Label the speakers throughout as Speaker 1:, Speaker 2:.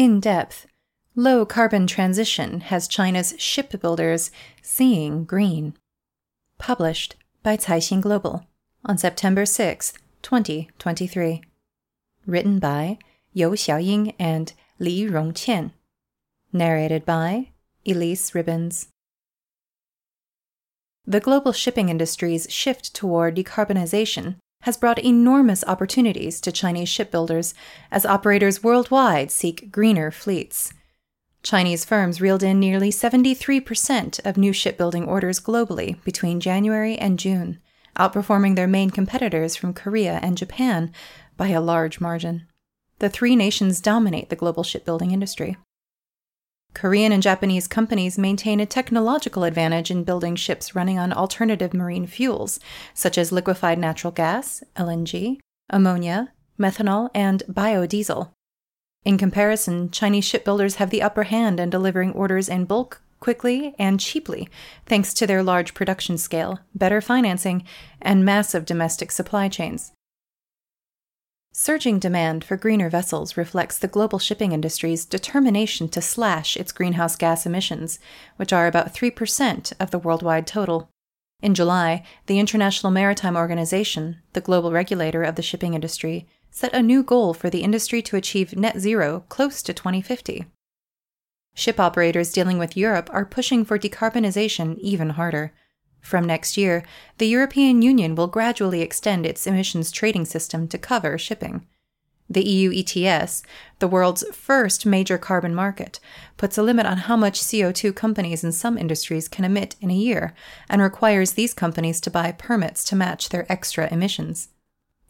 Speaker 1: In depth, low carbon transition has China's shipbuilders seeing green. Published by Caixin Global on September 6, 2023. Written by You Xiaoying and Li Rongqian. Narrated by Elyse Ribbons. The global shipping industry's shift toward decarbonization has brought enormous opportunities to Chinese shipbuilders as operators worldwide seek greener fleets. Chinese firms reeled in nearly 73% of new shipbuilding orders globally between January and June, outperforming their main competitors from Korea and Japan by a large margin. The three nations dominate the global shipbuilding industry. Korean and Japanese companies maintain a technological advantage in building ships running on alternative marine fuels, such as liquefied natural gas, LNG, ammonia, methanol, and biodiesel. In comparison, Chinese shipbuilders have the upper hand in delivering orders in bulk, quickly, and cheaply, thanks to their large production scale, better financing, and massive domestic supply chains. Surging demand for greener vessels reflects the global shipping industry's determination to slash its greenhouse gas emissions, which are about 3% of the worldwide total. In July, the International Maritime Organization, the global regulator of the shipping industry, set a new goal for the industry to achieve net zero close to 2050. Ship operators dealing with Europe are pushing for decarbonization even harder. From next year, the European Union will gradually extend its emissions trading system to cover shipping. The EU ETS, the world's first major carbon market, puts a limit on how much CO2 companies in some industries can emit in a year and requires these companies to buy permits to match their extra emissions.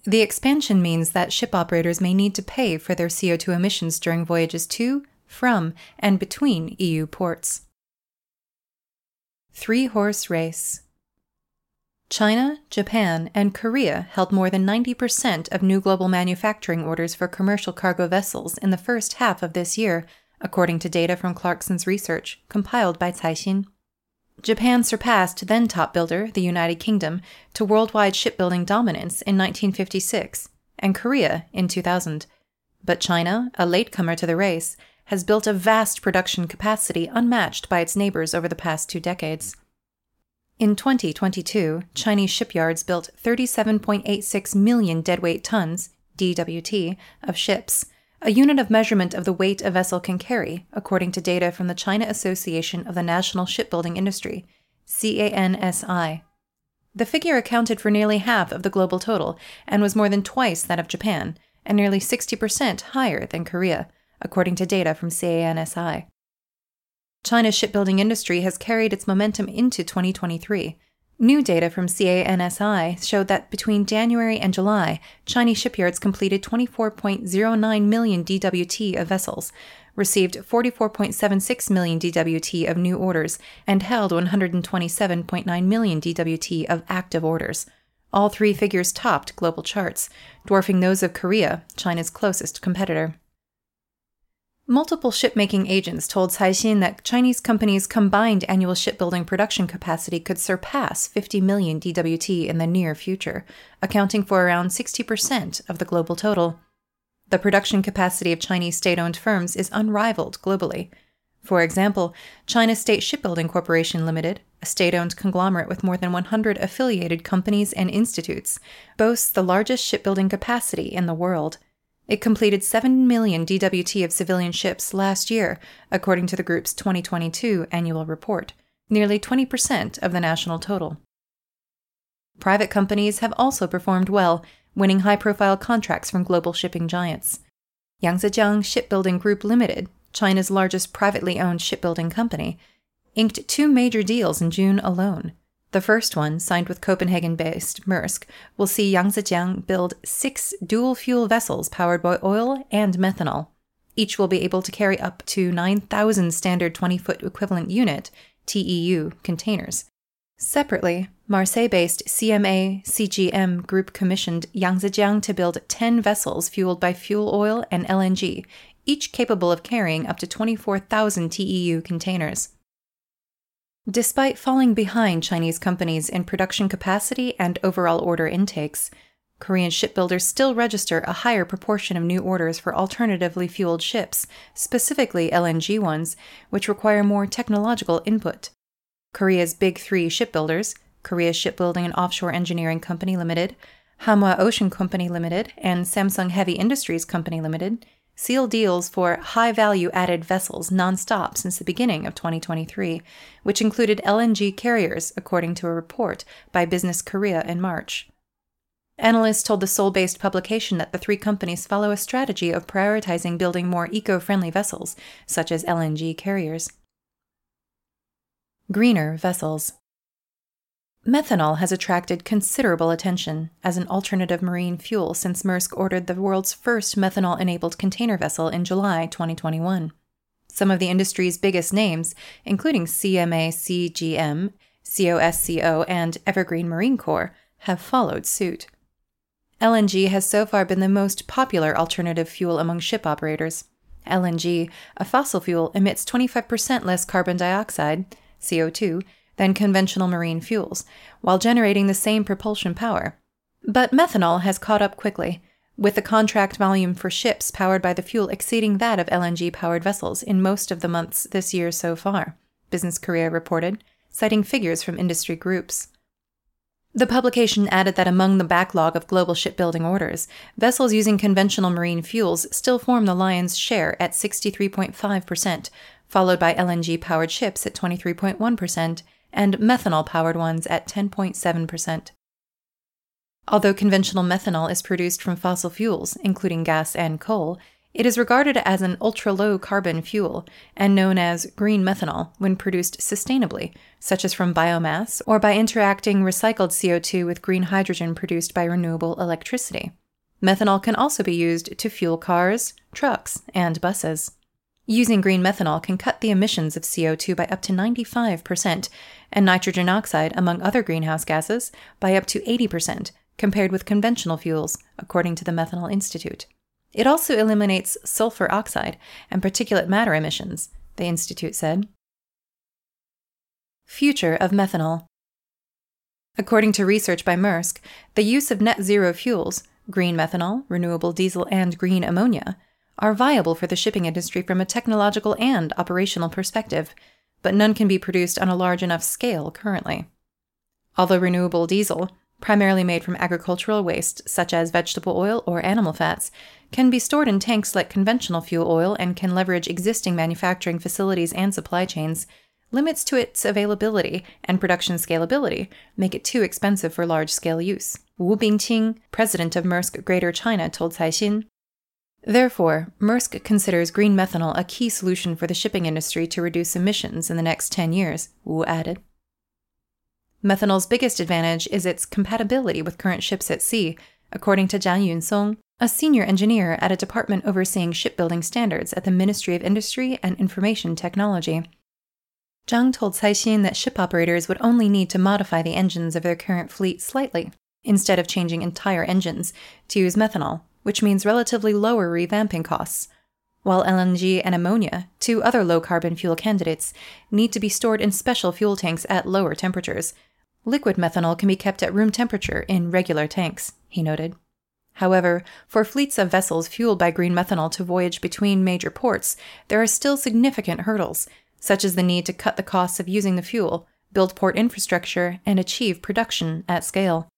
Speaker 1: The expansion means that ship operators may need to pay for their CO2 emissions during voyages to, from, and between EU ports. Three Horse Race China, Japan, and Korea held more than 90% of new global manufacturing orders for commercial cargo vessels in the first half of this year, according to data from Clarkson's research, compiled by Caixin. Japan surpassed then top builder, the United Kingdom, to worldwide shipbuilding dominance in 1956, and Korea in 2000. But China, a latecomer to the race, has built a vast production capacity unmatched by its neighbors over the past two decades. In 2022, Chinese shipyards built 37.86 million deadweight tons, DWT, of ships, a unit of measurement of the weight a vessel can carry, according to data from the China Association of the National Shipbuilding Industry, CANSI. The figure accounted for nearly half of the global total and was more than twice that of Japan, and nearly 60% higher than Korea according to data from CANSI. China's shipbuilding industry has carried its momentum into 2023. New data from CANSI showed that between January and July, Chinese shipyards completed 24.09 million DWT of vessels, received 44.76 million DWT of new orders, and held 127.9 million DWT of active orders. All three figures topped global charts, dwarfing those of Korea, China's closest competitor. Multiple shipmaking agents told Caixin that Chinese companies' combined annual shipbuilding production capacity could surpass 50 million DWT in the near future, accounting for around 60% of the global total. The production capacity of Chinese state owned firms is unrivaled globally. For example, China State Shipbuilding Corporation Limited, a state owned conglomerate with more than 100 affiliated companies and institutes, boasts the largest shipbuilding capacity in the world. It completed 7 million DWT of civilian ships last year, according to the group's 2022 annual report, nearly 20% of the national total. Private companies have also performed well, winning high profile contracts from global shipping giants. Yangzijiang Shipbuilding Group Limited, China's largest privately owned shipbuilding company, inked two major deals in June alone. The first one, signed with Copenhagen based Maersk, will see Yangzijiang build six dual fuel vessels powered by oil and methanol. Each will be able to carry up to 9,000 standard 20 foot equivalent unit TEU containers. Separately, Marseille based CMA CGM Group commissioned Yangzijiang to build 10 vessels fueled by fuel oil and LNG, each capable of carrying up to 24,000 TEU containers. Despite falling behind Chinese companies in production capacity and overall order intakes, Korean shipbuilders still register a higher proportion of new orders for alternatively fueled ships, specifically LNG ones, which require more technological input. Korea's big three shipbuilders, Korea Shipbuilding and Offshore Engineering Company Limited, Hanwha Ocean Company Limited, and Samsung Heavy Industries Company Limited, seal deals for high value added vessels nonstop since the beginning of 2023, which included LNG carriers, according to a report by Business Korea in March. Analysts told the Seoul based publication that the three companies follow a strategy of prioritizing building more eco friendly vessels, such as LNG carriers. Greener vessels. Methanol has attracted considerable attention as an alternative marine fuel since Maersk ordered the world's first methanol enabled container vessel in July 2021. Some of the industry's biggest names, including CMA CGM, COSCO, and Evergreen Marine Corps, have followed suit. LNG has so far been the most popular alternative fuel among ship operators. LNG, a fossil fuel, emits 25% less carbon dioxide, CO2, than conventional marine fuels, while generating the same propulsion power. But methanol has caught up quickly, with the contract volume for ships powered by the fuel exceeding that of LNG powered vessels in most of the months this year so far, Business Korea reported, citing figures from industry groups. The publication added that among the backlog of global shipbuilding orders, vessels using conventional marine fuels still form the lion's share at 63.5%, followed by LNG powered ships at 23.1%, and methanol powered ones at 10.7%. Although conventional methanol is produced from fossil fuels, including gas and coal, it is regarded as an ultra low carbon fuel and known as green methanol when produced sustainably, such as from biomass or by interacting recycled CO2 with green hydrogen produced by renewable electricity. Methanol can also be used to fuel cars, trucks, and buses. Using green methanol can cut the emissions of CO2 by up to 95%, and nitrogen oxide, among other greenhouse gases, by up to 80%, compared with conventional fuels, according to the Methanol Institute. It also eliminates sulfur oxide and particulate matter emissions, the Institute said. Future of methanol. According to research by Maersk, the use of net zero fuels, green methanol, renewable diesel, and green ammonia, are viable for the shipping industry from a technological and operational perspective, but none can be produced on a large enough scale currently. Although renewable diesel, primarily made from agricultural waste such as vegetable oil or animal fats, can be stored in tanks like conventional fuel oil and can leverage existing manufacturing facilities and supply chains, limits to its availability and production scalability make it too expensive for large scale use. Wu Bingqing, president of Maersk Greater China, told Caixin Therefore, Maersk considers green methanol a key solution for the shipping industry to reduce emissions in the next 10 years, Wu added. Methanol's biggest advantage is its compatibility with current ships at sea, according to Zhang Yunsong, a senior engineer at a department overseeing shipbuilding standards at the Ministry of Industry and Information Technology. Zhang told Caixin that ship operators would only need to modify the engines of their current fleet slightly, instead of changing entire engines, to use methanol, which means relatively lower revamping costs, while LNG and ammonia, two other low carbon fuel candidates, need to be stored in special fuel tanks at lower temperatures. Liquid methanol can be kept at room temperature in regular tanks, he noted. However, for fleets of vessels fueled by green methanol to voyage between major ports, there are still significant hurdles, such as the need to cut the costs of using the fuel, build port infrastructure, and achieve production at scale.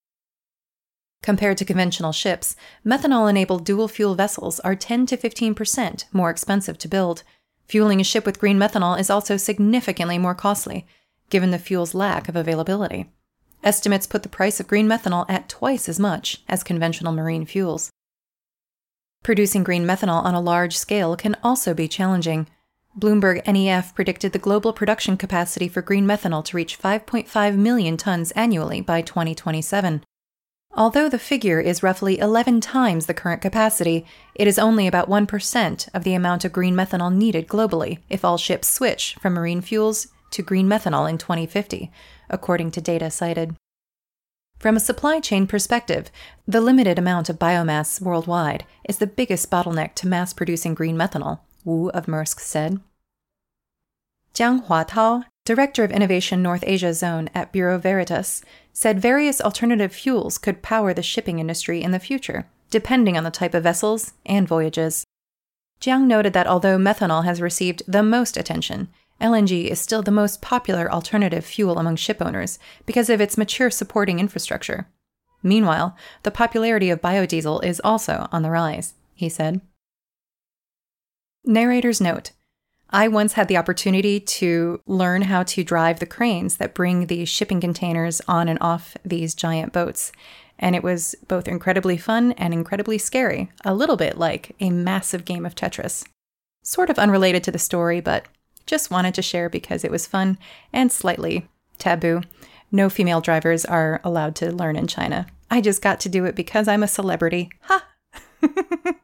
Speaker 1: Compared to conventional ships, methanol enabled dual fuel vessels are 10 to 15% more expensive to build. Fueling a ship with green methanol is also significantly more costly, given the fuel's lack of availability. Estimates put the price of green methanol at twice as much as conventional marine fuels. Producing green methanol on a large scale can also be challenging. Bloomberg NEF predicted the global production capacity for green methanol to reach 5.5 million tons annually by 2027. Although the figure is roughly 11 times the current capacity, it is only about 1% of the amount of green methanol needed globally if all ships switch from marine fuels to green methanol in 2050, according to data cited. From a supply chain perspective, the limited amount of biomass worldwide is the biggest bottleneck to mass producing green methanol, Wu of Maersk said. Jiang Huatao, Director of Innovation North Asia Zone at Bureau Veritas, said various alternative fuels could power the shipping industry in the future, depending on the type of vessels and voyages. Jiang noted that although methanol has received the most attention, LNG is still the most popular alternative fuel among shipowners because of its mature supporting infrastructure. Meanwhile, the popularity of biodiesel is also on the rise, he said. Narrator's note I once had the opportunity to learn how to drive the cranes that bring the shipping containers on and off these giant boats. And it was both incredibly fun and incredibly scary, a little bit like a massive game of Tetris. Sort of unrelated to the story, but just wanted to share because it was fun and slightly taboo. No female drivers are allowed to learn in China. I just got to do it because I'm a celebrity. Ha!